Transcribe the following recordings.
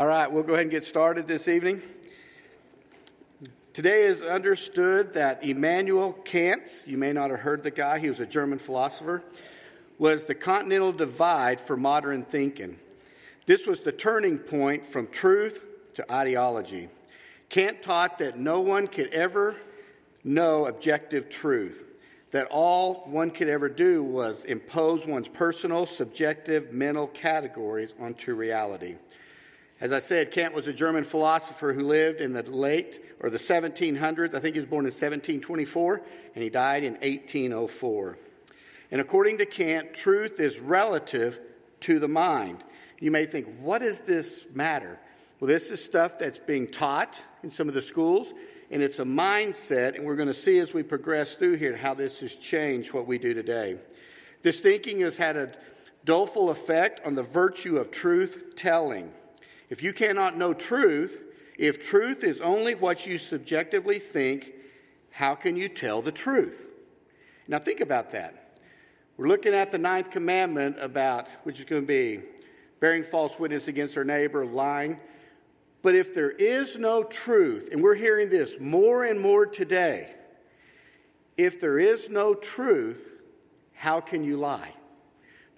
All right, we'll go ahead and get started this evening. Today is understood that Immanuel Kant, you may not have heard the guy, he was a German philosopher, was the continental divide for modern thinking. This was the turning point from truth to ideology. Kant taught that no one could ever know objective truth, that all one could ever do was impose one's personal, subjective, mental categories onto reality. As I said, Kant was a German philosopher who lived in the late or the 1700s. I think he was born in 1724 and he died in 1804. And according to Kant, truth is relative to the mind. You may think, what does this matter? Well, this is stuff that's being taught in some of the schools, and it's a mindset, and we're going to see as we progress through here how this has changed what we do today. This thinking has had a doleful effect on the virtue of truth telling. If you cannot know truth, if truth is only what you subjectively think, how can you tell the truth? Now, think about that. We're looking at the ninth commandment about, which is going to be bearing false witness against our neighbor, lying. But if there is no truth, and we're hearing this more and more today, if there is no truth, how can you lie?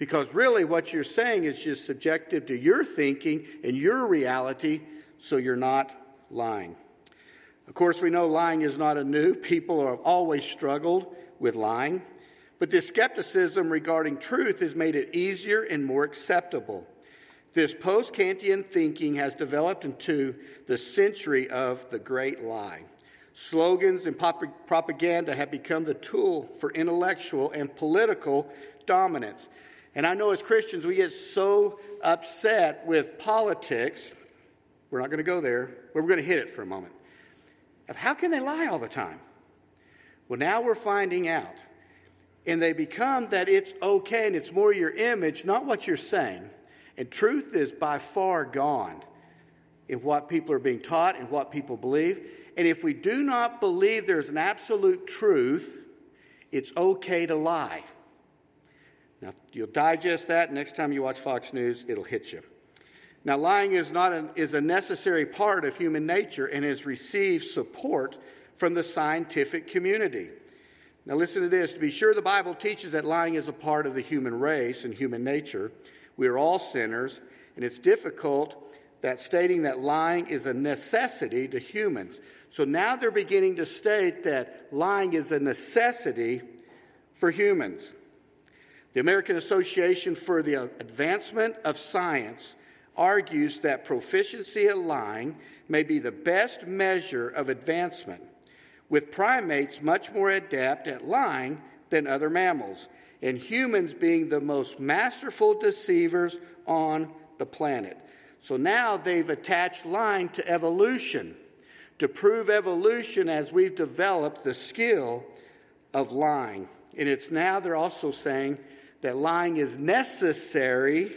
Because really, what you're saying is just subjective to your thinking and your reality, so you're not lying. Of course, we know lying is not a new. People have always struggled with lying. But this skepticism regarding truth has made it easier and more acceptable. This post Kantian thinking has developed into the century of the great lie. Slogans and propaganda have become the tool for intellectual and political dominance. And I know as Christians, we get so upset with politics. We're not going to go there, but we're going to hit it for a moment. Of how can they lie all the time? Well, now we're finding out. And they become that it's okay and it's more your image, not what you're saying. And truth is by far gone in what people are being taught and what people believe. And if we do not believe there's an absolute truth, it's okay to lie. Now, you'll digest that. Next time you watch Fox News, it'll hit you. Now, lying is, not an, is a necessary part of human nature and has received support from the scientific community. Now, listen to this. To be sure, the Bible teaches that lying is a part of the human race and human nature. We are all sinners, and it's difficult that stating that lying is a necessity to humans. So now they're beginning to state that lying is a necessity for humans. The American Association for the Advancement of Science argues that proficiency at lying may be the best measure of advancement, with primates much more adept at lying than other mammals, and humans being the most masterful deceivers on the planet. So now they've attached lying to evolution to prove evolution as we've developed the skill of lying. And it's now they're also saying that lying is necessary,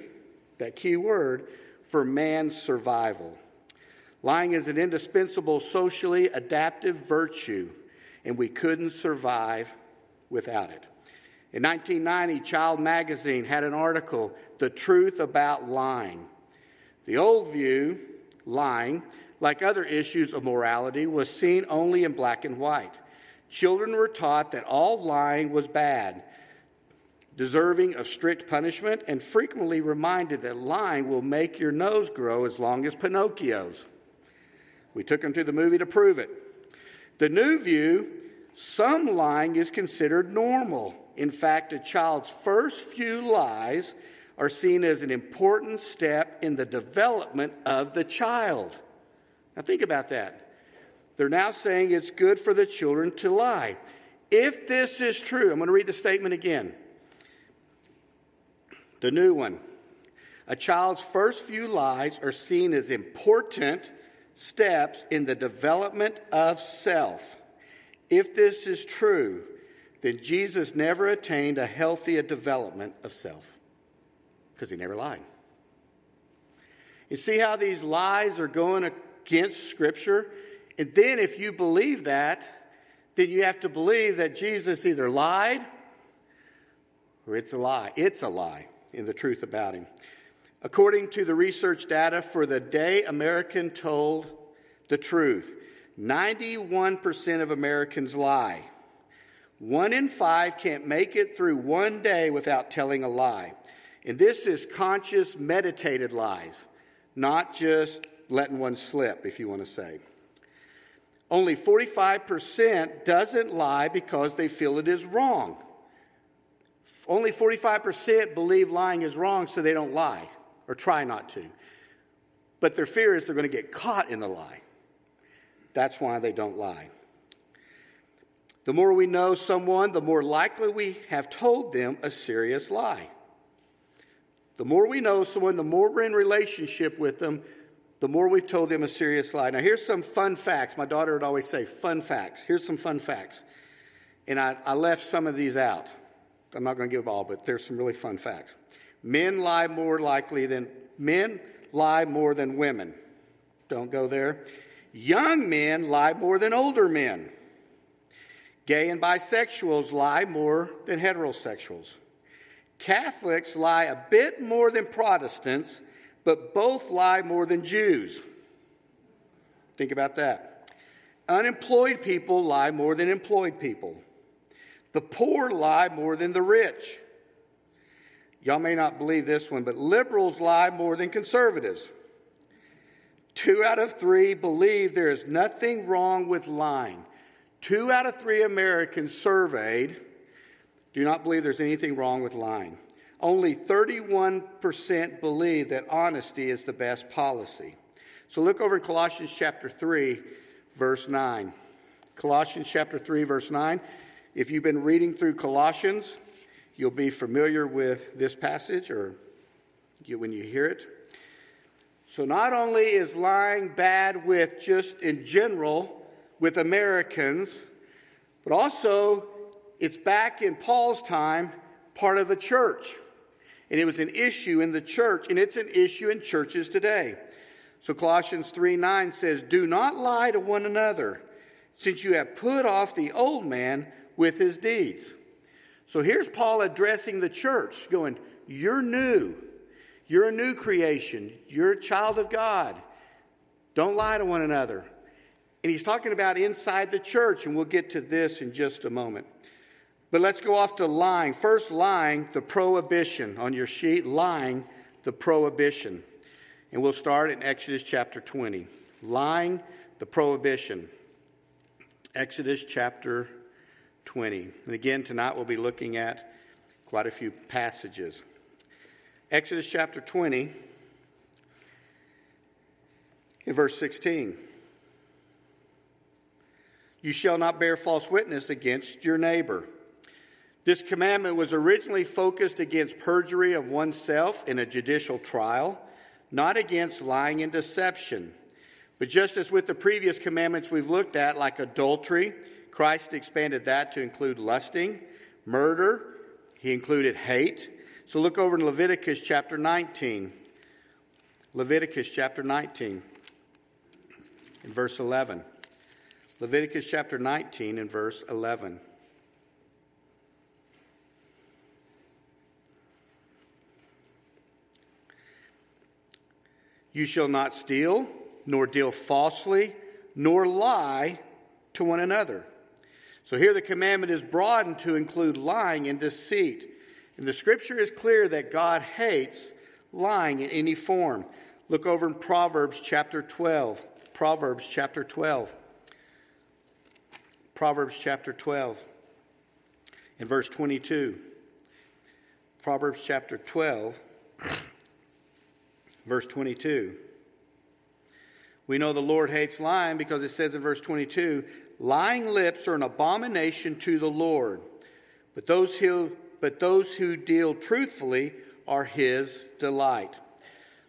that key word, for man's survival. Lying is an indispensable socially adaptive virtue, and we couldn't survive without it. In 1990, Child Magazine had an article, The Truth About Lying. The old view, lying, like other issues of morality, was seen only in black and white. Children were taught that all lying was bad deserving of strict punishment, and frequently reminded that lying will make your nose grow as long as Pinocchio's. We took him to the movie to prove it. The new view some lying is considered normal. In fact, a child's first few lies are seen as an important step in the development of the child. Now, think about that. They're now saying it's good for the children to lie. If this is true, I'm going to read the statement again. The new one. A child's first few lies are seen as important steps in the development of self. If this is true, then Jesus never attained a healthy development of self because he never lied. You see how these lies are going against Scripture? And then, if you believe that, then you have to believe that Jesus either lied or it's a lie. It's a lie in the truth about him. According to the research data for the day American told the truth, 91% of Americans lie. One in five can't make it through one day without telling a lie. And this is conscious, meditated lies, not just letting one slip, if you want to say. Only 45% doesn't lie because they feel it is wrong. Only 45% believe lying is wrong, so they don't lie or try not to. But their fear is they're going to get caught in the lie. That's why they don't lie. The more we know someone, the more likely we have told them a serious lie. The more we know someone, the more we're in relationship with them, the more we've told them a serious lie. Now, here's some fun facts. My daughter would always say, fun facts. Here's some fun facts. And I, I left some of these out. I'm not going to give them all, but there's some really fun facts. Men lie more likely than men lie more than women. Don't go there. Young men lie more than older men. Gay and bisexuals lie more than heterosexuals. Catholics lie a bit more than Protestants, but both lie more than Jews. Think about that. Unemployed people lie more than employed people. The poor lie more than the rich. Y'all may not believe this one, but liberals lie more than conservatives. Two out of three believe there is nothing wrong with lying. Two out of three Americans surveyed do not believe there's anything wrong with lying. Only 31% believe that honesty is the best policy. So look over in Colossians chapter 3, verse 9. Colossians chapter 3, verse 9. If you've been reading through Colossians, you'll be familiar with this passage or when you hear it. So not only is lying bad with just in general with Americans, but also it's back in Paul's time part of the church. And it was an issue in the church, and it's an issue in churches today. So Colossians 3 9 says, Do not lie to one another, since you have put off the old man with his deeds. So here's Paul addressing the church, going, You're new. You're a new creation. You're a child of God. Don't lie to one another. And he's talking about inside the church, and we'll get to this in just a moment. But let's go off to lying. First, lying, the prohibition on your sheet, lying, the prohibition. And we'll start in Exodus chapter 20. Lying, the prohibition. Exodus chapter 20. And again, tonight we'll be looking at quite a few passages. Exodus chapter 20, in verse 16. You shall not bear false witness against your neighbor. This commandment was originally focused against perjury of oneself in a judicial trial, not against lying and deception. But just as with the previous commandments we've looked at, like adultery, Christ expanded that to include lusting, murder, he included hate. So look over in Leviticus chapter 19. Leviticus chapter 19, in verse 11. Leviticus chapter 19, in verse 11. You shall not steal, nor deal falsely, nor lie to one another. So here the commandment is broadened to include lying and deceit. And the scripture is clear that God hates lying in any form. Look over in Proverbs chapter 12. Proverbs chapter 12. Proverbs chapter 12 in verse 22. Proverbs chapter 12 Verse 22. We know the Lord hates lying because it says in verse 22 lying lips are an abomination to the Lord, but those who, but those who deal truthfully are his delight.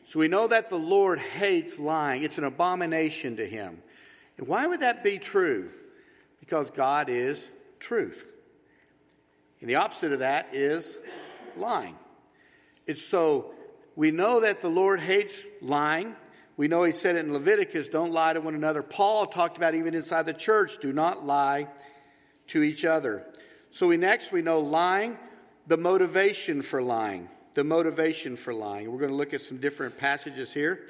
So we know that the Lord hates lying, it's an abomination to him. And why would that be true? Because God is truth. And the opposite of that is lying. It's so we know that the Lord hates lying. We know he said it in Leviticus don't lie to one another. Paul talked about even inside the church do not lie to each other. So we next we know lying, the motivation for lying. the motivation for lying. We're going to look at some different passages here.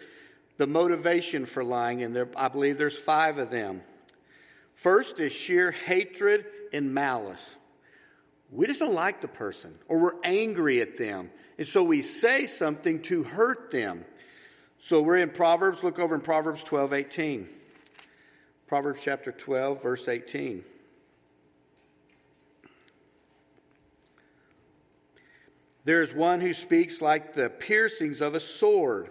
The motivation for lying, and there, I believe there's five of them. First is sheer hatred and malice. We just don't like the person, or we're angry at them. And so we say something to hurt them. So we're in Proverbs. Look over in Proverbs 12 18. Proverbs chapter 12, verse 18. There is one who speaks like the piercings of a sword,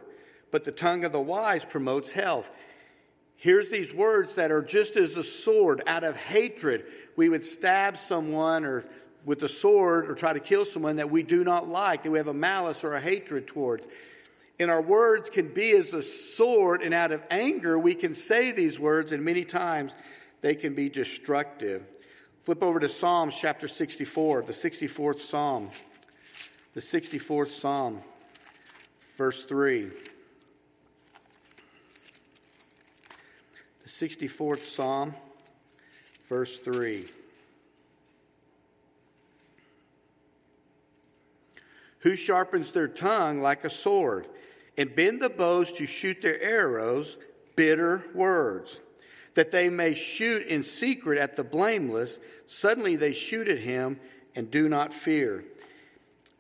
but the tongue of the wise promotes health. Here's these words that are just as a sword out of hatred. We would stab someone or with a sword or try to kill someone that we do not like, that we have a malice or a hatred towards. And our words can be as a sword, and out of anger, we can say these words, and many times they can be destructive. Flip over to Psalms chapter 64, the 64th Psalm the 64th Psalm, verse 3. The 64th Psalm, verse 3. Who sharpens their tongue like a sword and bend the bows to shoot their arrows, bitter words, that they may shoot in secret at the blameless. Suddenly they shoot at him and do not fear.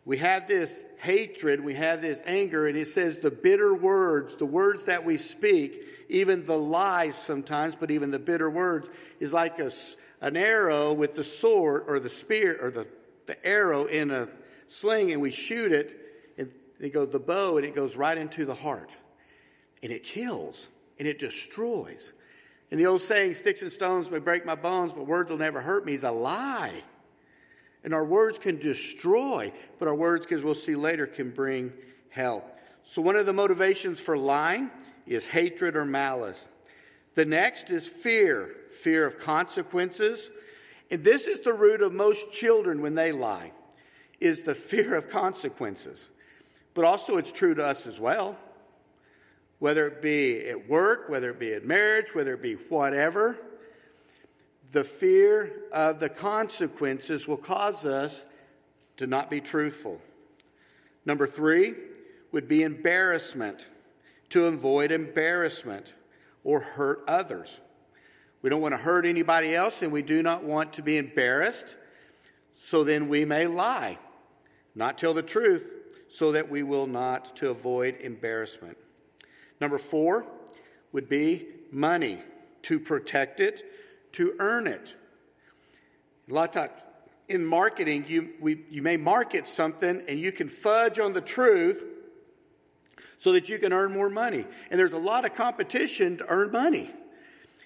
We have this hatred, we have this anger, and it says the bitter words, the words that we speak, even the lies sometimes, but even the bitter words, is like a, an arrow with the sword or the spear or the, the arrow in a sling, and we shoot it, and it goes the bow, and it goes right into the heart. And it kills, and it destroys. And the old saying, sticks and stones may break my bones, but words will never hurt me, is a lie. And our words can destroy, but our words, as we'll see later, can bring help. So, one of the motivations for lying is hatred or malice. The next is fear fear of consequences. And this is the root of most children when they lie, is the fear of consequences. But also, it's true to us as well. Whether it be at work, whether it be at marriage, whether it be whatever, the fear of the consequences will cause us to not be truthful. Number three would be embarrassment, to avoid embarrassment or hurt others. We don't want to hurt anybody else and we do not want to be embarrassed, so then we may lie, not tell the truth, so that we will not to avoid embarrassment. Number four would be money, to protect it to earn it. A lot of times in marketing, you, we, you may market something and you can fudge on the truth so that you can earn more money. And there's a lot of competition to earn money.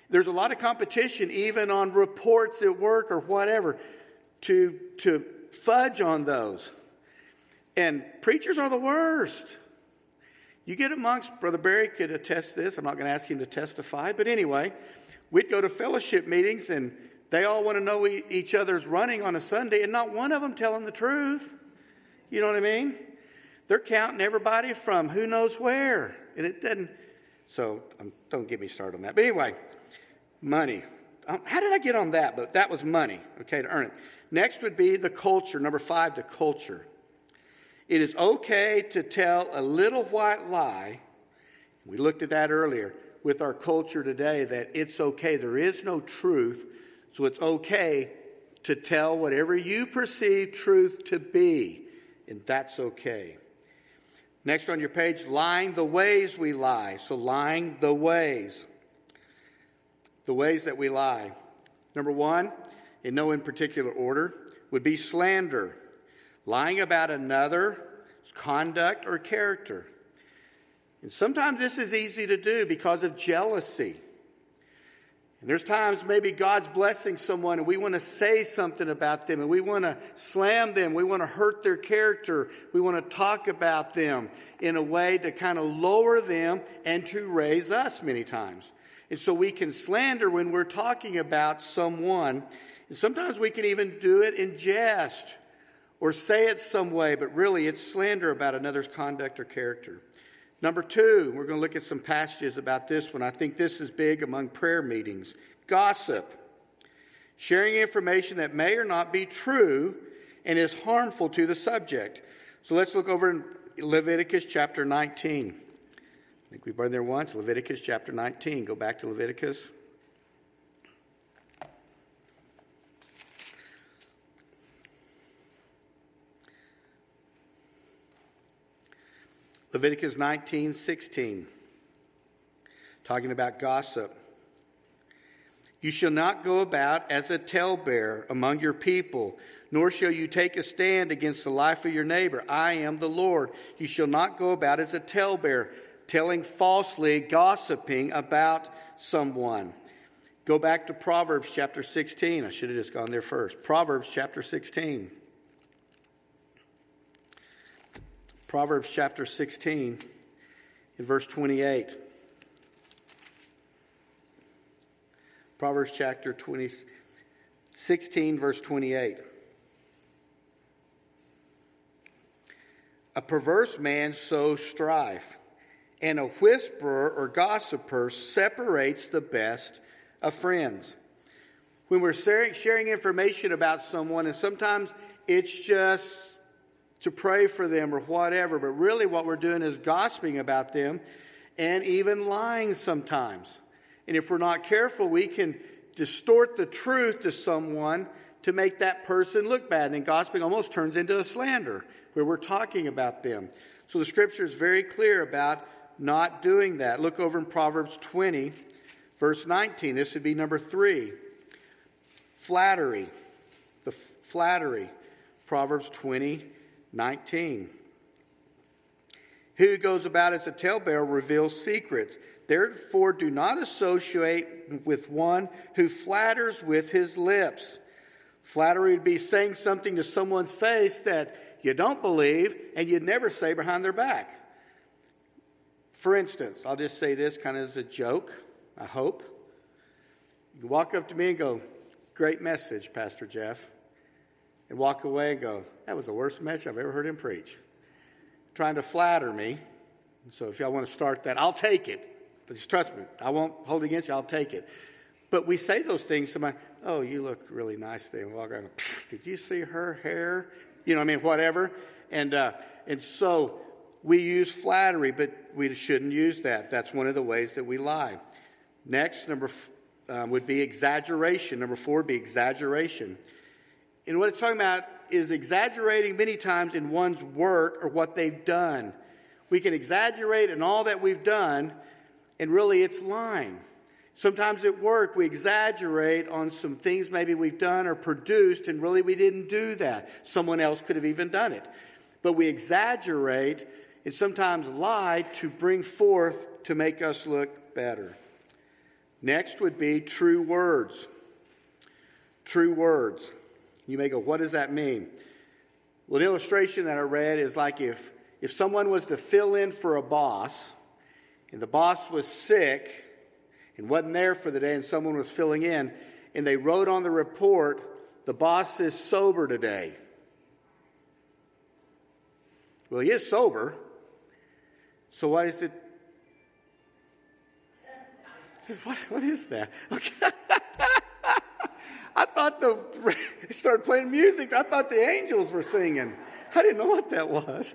There's a lot of competition even on reports at work or whatever to, to fudge on those. And preachers are the worst. You get amongst, Brother Barry could attest this. I'm not going to ask him to testify, but anyway, we'd go to fellowship meetings and they all want to know each other's running on a Sunday, and not one of them telling the truth. You know what I mean? They're counting everybody from who knows where, and it doesn't. So um, don't get me started on that. But anyway, money. Um, how did I get on that? But that was money, okay, to earn it. Next would be the culture. Number five, the culture. It is okay to tell a little white lie. We looked at that earlier with our culture today that it's okay. There is no truth, so it's okay to tell whatever you perceive truth to be, and that's okay. Next on your page, lying the ways we lie. So, lying the ways. The ways that we lie. Number one, in no in particular order, would be slander. Lying about another's conduct or character. And sometimes this is easy to do because of jealousy. And there's times maybe God's blessing someone and we want to say something about them and we want to slam them. We want to hurt their character. We want to talk about them in a way to kind of lower them and to raise us many times. And so we can slander when we're talking about someone. And sometimes we can even do it in jest or say it some way, but really it's slander about another's conduct or character. Number two, we're going to look at some passages about this one. I think this is big among prayer meetings. Gossip. Sharing information that may or not be true and is harmful to the subject. So let's look over in Leviticus chapter 19. I think we've been there once. Leviticus chapter 19. Go back to Leviticus. Leviticus 19, 16, talking about gossip. You shall not go about as a talebearer among your people, nor shall you take a stand against the life of your neighbor. I am the Lord. You shall not go about as a talebearer, telling falsely, gossiping about someone. Go back to Proverbs chapter 16. I should have just gone there first. Proverbs chapter 16. Proverbs chapter 16, in verse 28. Proverbs chapter 20, 16, verse 28. A perverse man sows strife, and a whisperer or gossiper separates the best of friends. When we're sharing information about someone, and sometimes it's just to pray for them or whatever, but really what we're doing is gossiping about them and even lying sometimes. And if we're not careful, we can distort the truth to someone to make that person look bad. And then gossiping almost turns into a slander where we're talking about them. So the scripture is very clear about not doing that. Look over in Proverbs 20, verse 19. This would be number three. Flattery. The flattery. Proverbs 20, 19. Who goes about as a talebearer reveals secrets. Therefore, do not associate with one who flatters with his lips. Flattery would be saying something to someone's face that you don't believe and you'd never say behind their back. For instance, I'll just say this kind of as a joke, I hope. You walk up to me and go, Great message, Pastor Jeff and walk away and go, that was the worst message I've ever heard him preach. Trying to flatter me. So if y'all want to start that, I'll take it. But just trust me, I won't hold against you, I'll take it. But we say those things to my, oh, you look really nice today. And walk around, did you see her hair? You know, I mean, whatever. And, uh, and so we use flattery, but we shouldn't use that. That's one of the ways that we lie. Next, number um, would be exaggeration. Number four would be exaggeration. And what it's talking about is exaggerating many times in one's work or what they've done. We can exaggerate in all that we've done, and really it's lying. Sometimes at work, we exaggerate on some things maybe we've done or produced, and really we didn't do that. Someone else could have even done it. But we exaggerate and sometimes lie to bring forth to make us look better. Next would be true words. True words. You may go, what does that mean? Well, an illustration that I read is like if, if someone was to fill in for a boss, and the boss was sick and wasn't there for the day, and someone was filling in, and they wrote on the report, the boss is sober today. Well, he is sober. So what is it? What, what is that? Okay. I thought the he started playing music. I thought the angels were singing. I didn't know what that was.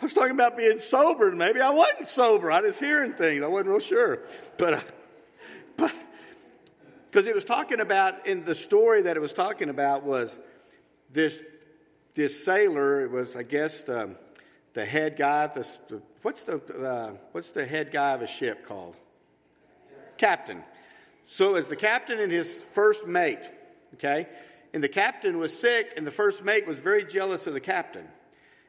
I was talking about being sober. and Maybe I wasn't sober. I was hearing things. I wasn't real sure, but uh, but because it was talking about in the story that it was talking about was this this sailor. It was I guess the the head guy. The, the what's the uh, what's the head guy of a ship called? Captain. So it was the captain and his first mate, okay? And the captain was sick, and the first mate was very jealous of the captain.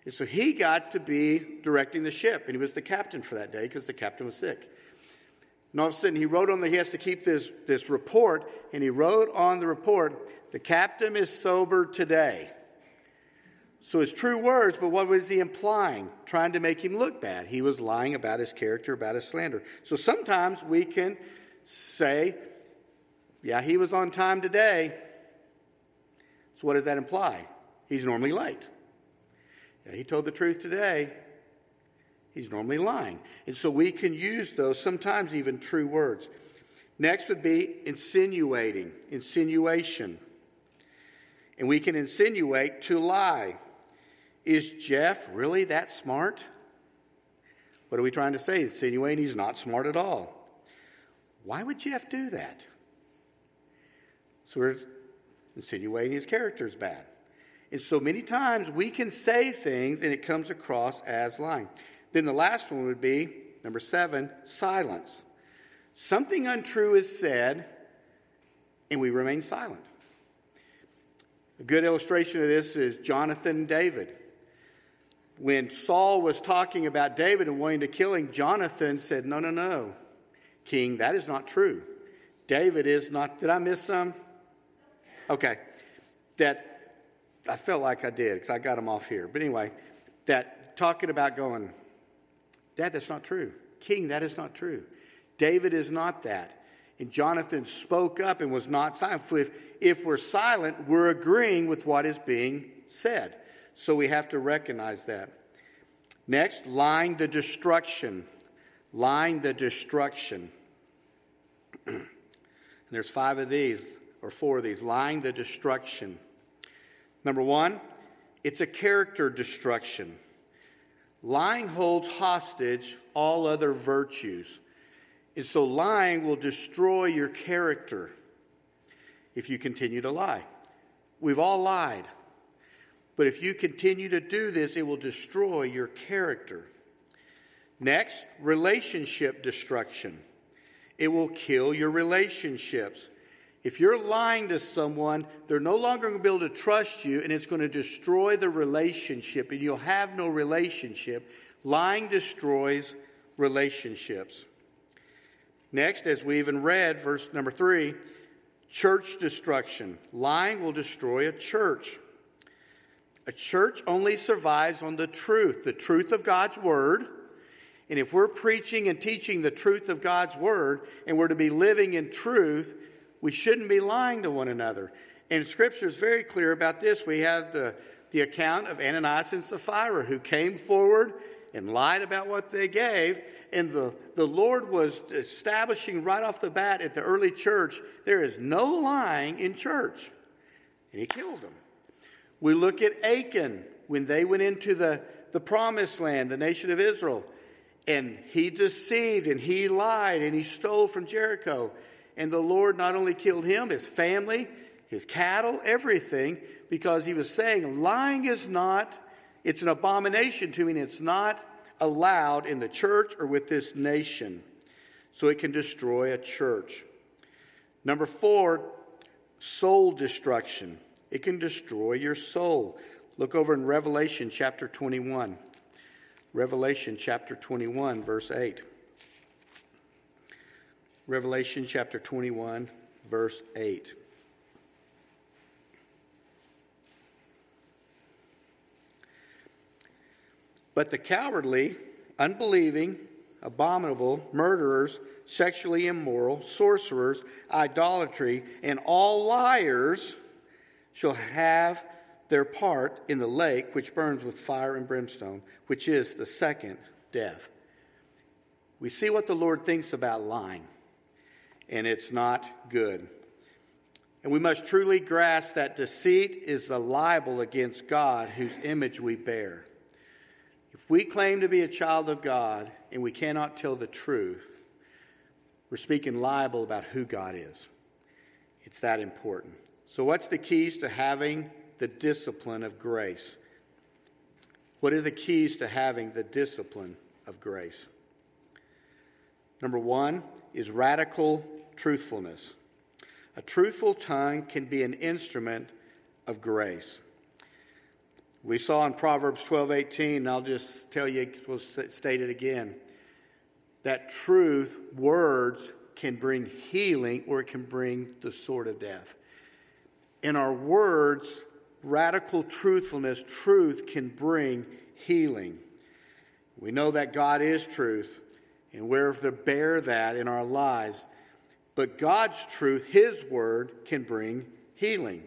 And so he got to be directing the ship, and he was the captain for that day because the captain was sick. And all of a sudden, he wrote on the, he has to keep this, this report, and he wrote on the report, the captain is sober today. So it's true words, but what was he implying? Trying to make him look bad. He was lying about his character, about his slander. So sometimes we can say, yeah, he was on time today. So what does that imply? He's normally late. Yeah, he told the truth today. He's normally lying. And so we can use those, sometimes even true words. Next would be insinuating, insinuation. and we can insinuate to lie. Is Jeff really that smart? What are we trying to say? Insinuating he's not smart at all. Why would Jeff do that? So we're insinuating his character is bad. And so many times we can say things and it comes across as lying. Then the last one would be number seven silence. Something untrue is said and we remain silent. A good illustration of this is Jonathan and David. When Saul was talking about David and wanting to kill him, Jonathan said, No, no, no, King, that is not true. David is not. Did I miss some? Okay. That I felt like I did because I got him off here. But anyway, that talking about going, Dad, that's not true. King, that is not true. David is not that. And Jonathan spoke up and was not silent. If, if we're silent, we're agreeing with what is being said. So we have to recognize that. Next, lying the destruction. Lying the destruction. and there's five of these, or four of these. Lying the destruction. Number one, it's a character destruction. Lying holds hostage all other virtues. And so lying will destroy your character if you continue to lie. We've all lied. But if you continue to do this, it will destroy your character. Next, relationship destruction. It will kill your relationships. If you're lying to someone, they're no longer going to be able to trust you, and it's going to destroy the relationship, and you'll have no relationship. Lying destroys relationships. Next, as we even read, verse number three, church destruction. Lying will destroy a church. A church only survives on the truth, the truth of God's word. And if we're preaching and teaching the truth of God's word, and we're to be living in truth, we shouldn't be lying to one another. And Scripture is very clear about this. We have the, the account of Ananias and Sapphira who came forward and lied about what they gave. And the, the Lord was establishing right off the bat at the early church there is no lying in church. And he killed them. We look at Achan when they went into the, the promised land, the nation of Israel, and he deceived and he lied and he stole from Jericho. And the Lord not only killed him, his family, his cattle, everything, because he was saying lying is not, it's an abomination to me, and it's not allowed in the church or with this nation. So it can destroy a church. Number four, soul destruction. It can destroy your soul. Look over in Revelation chapter 21. Revelation chapter 21, verse 8. Revelation chapter 21, verse 8. But the cowardly, unbelieving, abominable, murderers, sexually immoral, sorcerers, idolatry, and all liars shall have their part in the lake which burns with fire and brimstone, which is the second death. We see what the Lord thinks about lying, and it's not good. And we must truly grasp that deceit is a libel against God whose image we bear. If we claim to be a child of God and we cannot tell the truth, we're speaking libel about who God is. It's that important. So, what's the keys to having the discipline of grace? What are the keys to having the discipline of grace? Number one is radical truthfulness. A truthful tongue can be an instrument of grace. We saw in Proverbs 12:18, and I'll just tell you, we'll state it again, that truth, words, can bring healing or it can bring the sword of death. In our words, radical truthfulness, truth can bring healing. We know that God is truth, and we're to bear that in our lives. But God's truth, His word, can bring healing.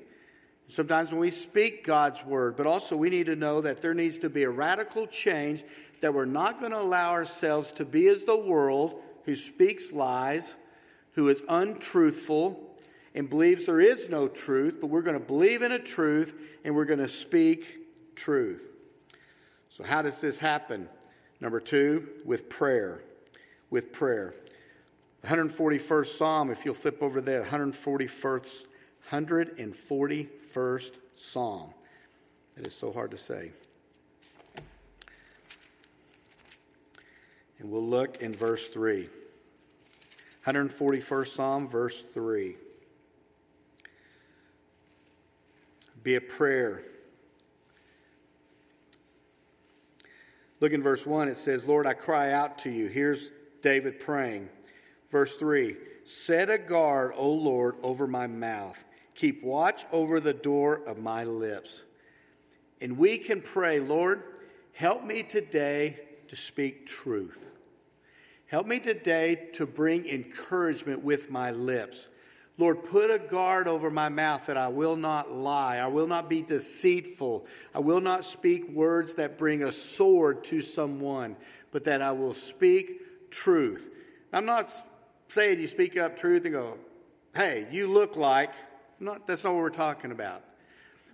Sometimes when we speak God's word, but also we need to know that there needs to be a radical change, that we're not going to allow ourselves to be as the world who speaks lies, who is untruthful, and believes there is no truth, but we're going to believe in a truth and we're going to speak truth. So, how does this happen? Number two, with prayer. With prayer. The 141st Psalm, if you'll flip over there, 141st, 141st Psalm. It is so hard to say. And we'll look in verse 3. 141st Psalm, verse 3. Be a prayer. Look in verse 1, it says, Lord, I cry out to you. Here's David praying. Verse 3 Set a guard, O Lord, over my mouth. Keep watch over the door of my lips. And we can pray, Lord, help me today to speak truth. Help me today to bring encouragement with my lips. Lord, put a guard over my mouth that I will not lie. I will not be deceitful. I will not speak words that bring a sword to someone, but that I will speak truth. I'm not saying you speak up truth and go, hey, you look like. Not, that's not what we're talking about.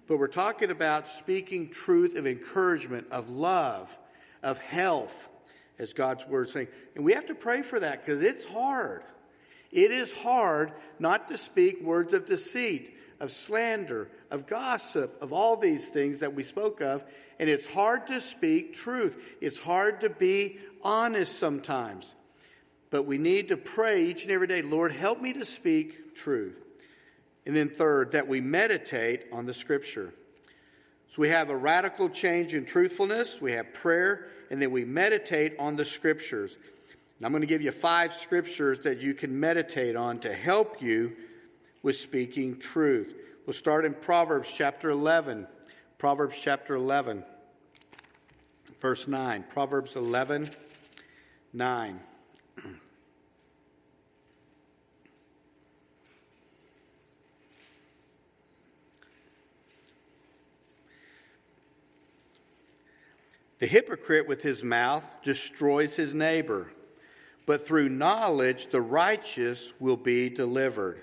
But we're talking about speaking truth of encouragement, of love, of health, as God's word saying. And we have to pray for that because it's hard. It is hard not to speak words of deceit, of slander, of gossip, of all these things that we spoke of. And it's hard to speak truth. It's hard to be honest sometimes. But we need to pray each and every day, Lord, help me to speak truth. And then, third, that we meditate on the scripture. So we have a radical change in truthfulness, we have prayer, and then we meditate on the scriptures. And I'm going to give you five scriptures that you can meditate on to help you with speaking truth. We'll start in Proverbs chapter 11. Proverbs chapter 11, verse 9. Proverbs 11, 9. The hypocrite with his mouth destroys his neighbor, but through knowledge the righteous will be delivered.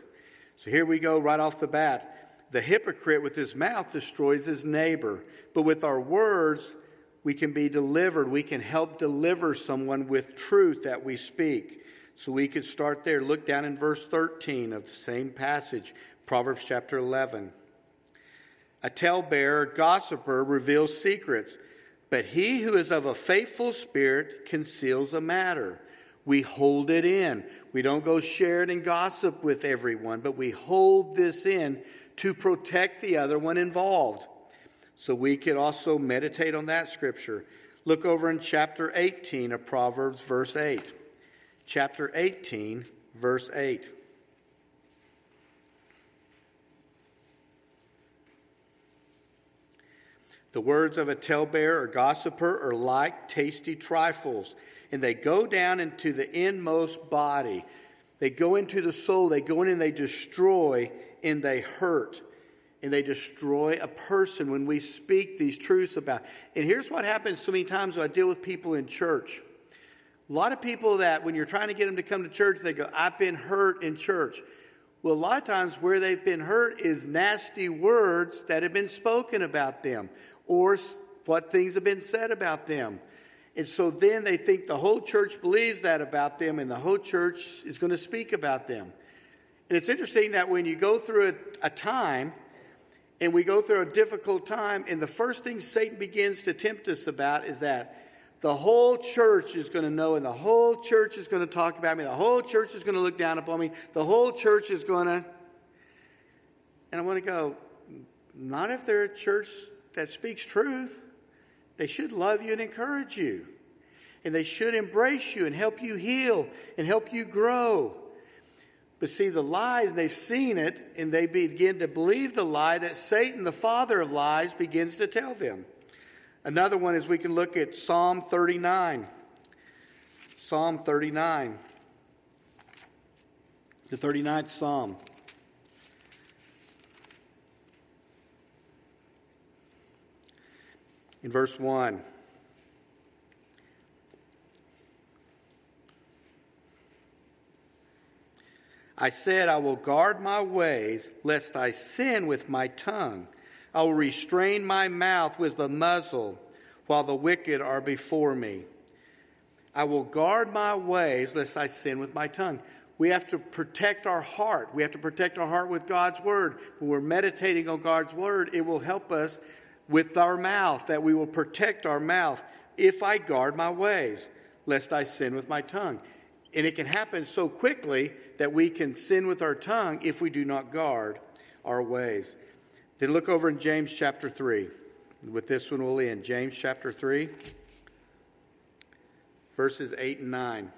So here we go right off the bat. The hypocrite with his mouth destroys his neighbor, but with our words we can be delivered. We can help deliver someone with truth that we speak. So we could start there. Look down in verse 13 of the same passage, Proverbs chapter 11. A talebearer, gossiper, reveals secrets but he who is of a faithful spirit conceals a matter. We hold it in. We don't go share it and gossip with everyone, but we hold this in to protect the other one involved. So we could also meditate on that scripture. Look over in chapter 18 of Proverbs, verse 8. Chapter 18, verse 8. The words of a talebearer or gossiper are like tasty trifles, and they go down into the inmost body. They go into the soul, they go in and they destroy and they hurt. And they destroy a person when we speak these truths about. And here's what happens so many times when I deal with people in church. A lot of people that when you're trying to get them to come to church, they go, I've been hurt in church. Well, a lot of times where they've been hurt is nasty words that have been spoken about them or what things have been said about them. And so then they think the whole church believes that about them, and the whole church is going to speak about them. And it's interesting that when you go through a, a time, and we go through a difficult time, and the first thing Satan begins to tempt us about is that the whole church is going to know, and the whole church is going to talk about me, the whole church is going to look down upon me, the whole church is going to. And I want to go, not if they're a church that speaks truth. They should love you and encourage you. And they should embrace you and help you heal and help you grow. But see, the lies, they've seen it, and they begin to believe the lie that Satan, the father of lies, begins to tell them. Another one is we can look at Psalm 39. Psalm 39. The 39th Psalm. In verse 1. I said, I will guard my ways, lest I sin with my tongue. I will restrain my mouth with the muzzle, while the wicked are before me. I will guard my ways, lest I sin with my tongue. We have to protect our heart. We have to protect our heart with God's word. When we're meditating on God's word, it will help us with our mouth, that we will protect our mouth if I guard my ways, lest I sin with my tongue. And it can happen so quickly that we can sin with our tongue if we do not guard our ways. Then look over in James chapter 3. With this one, we'll end. James chapter 3, verses 8 and 9.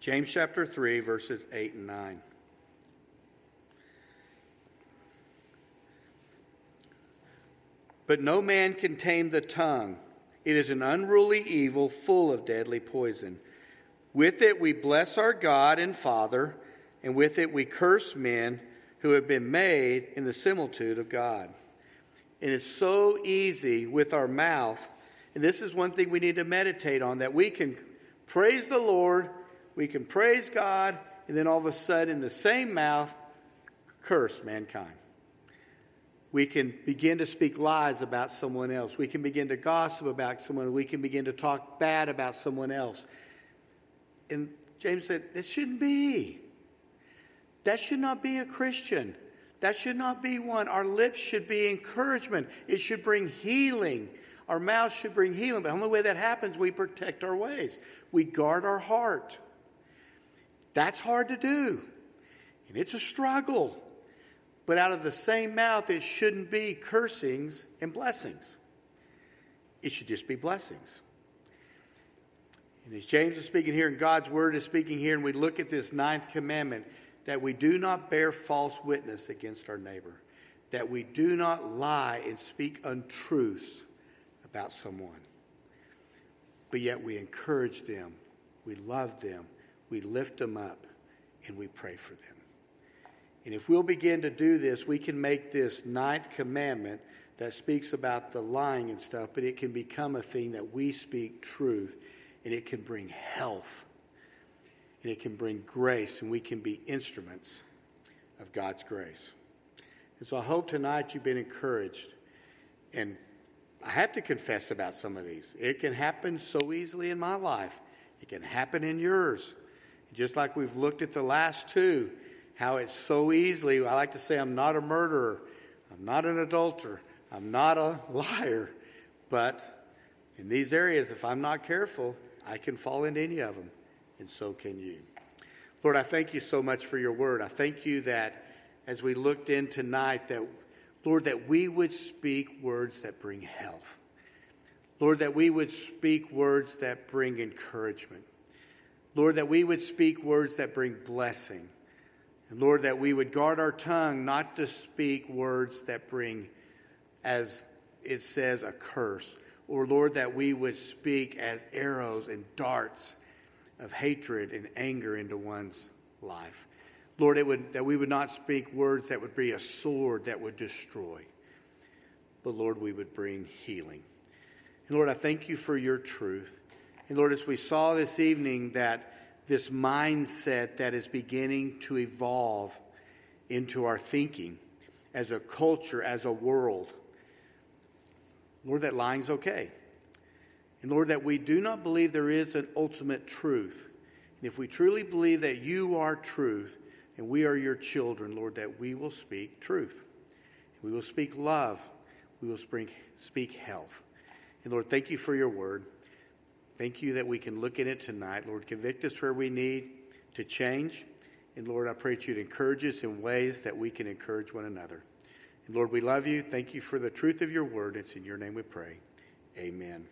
James chapter 3, verses 8 and 9. But no man can tame the tongue. It is an unruly evil full of deadly poison. With it we bless our God and Father, and with it we curse men who have been made in the similitude of God. And it's so easy with our mouth, and this is one thing we need to meditate on that we can praise the Lord, we can praise God, and then all of a sudden, the same mouth, curse mankind. We can begin to speak lies about someone else. We can begin to gossip about someone. We can begin to talk bad about someone else. And James said, This shouldn't be. That should not be a Christian. That should not be one. Our lips should be encouragement. It should bring healing. Our mouths should bring healing. But the only way that happens, we protect our ways. We guard our heart. That's hard to do. And it's a struggle. But out of the same mouth, it shouldn't be cursings and blessings. It should just be blessings. And as James is speaking here, and God's word is speaking here, and we look at this ninth commandment that we do not bear false witness against our neighbor, that we do not lie and speak untruths about someone. But yet we encourage them, we love them, we lift them up, and we pray for them. And if we'll begin to do this, we can make this ninth commandment that speaks about the lying and stuff, but it can become a thing that we speak truth and it can bring health and it can bring grace and we can be instruments of God's grace. And so I hope tonight you've been encouraged. And I have to confess about some of these. It can happen so easily in my life, it can happen in yours. Just like we've looked at the last two, how it's so easily, I like to say, I'm not a murderer, I'm not an adulterer, I'm not a liar. But in these areas, if I'm not careful, I can fall into any of them, and so can you. Lord, I thank you so much for your word. I thank you that as we looked in tonight, that, Lord, that we would speak words that bring health. Lord, that we would speak words that bring encouragement. Lord, that we would speak words that bring blessing. And Lord, that we would guard our tongue not to speak words that bring, as it says, a curse. Or, Lord, that we would speak as arrows and darts of hatred and anger into one's life. Lord, it would, that we would not speak words that would be a sword that would destroy. But, Lord, we would bring healing. And, Lord, I thank you for your truth. And, Lord, as we saw this evening that this mindset that is beginning to evolve into our thinking as a culture, as a world. Lord, that lying's okay. And Lord, that we do not believe there is an ultimate truth. And if we truly believe that you are truth and we are your children, Lord, that we will speak truth. We will speak love. We will speak, health. And Lord, thank you for your word. Thank you that we can look at it tonight. Lord, convict us where we need to change. And Lord, I pray that you'd encourage us in ways that we can encourage one another. And Lord, we love you. Thank you for the truth of your word. It's in your name we pray. Amen.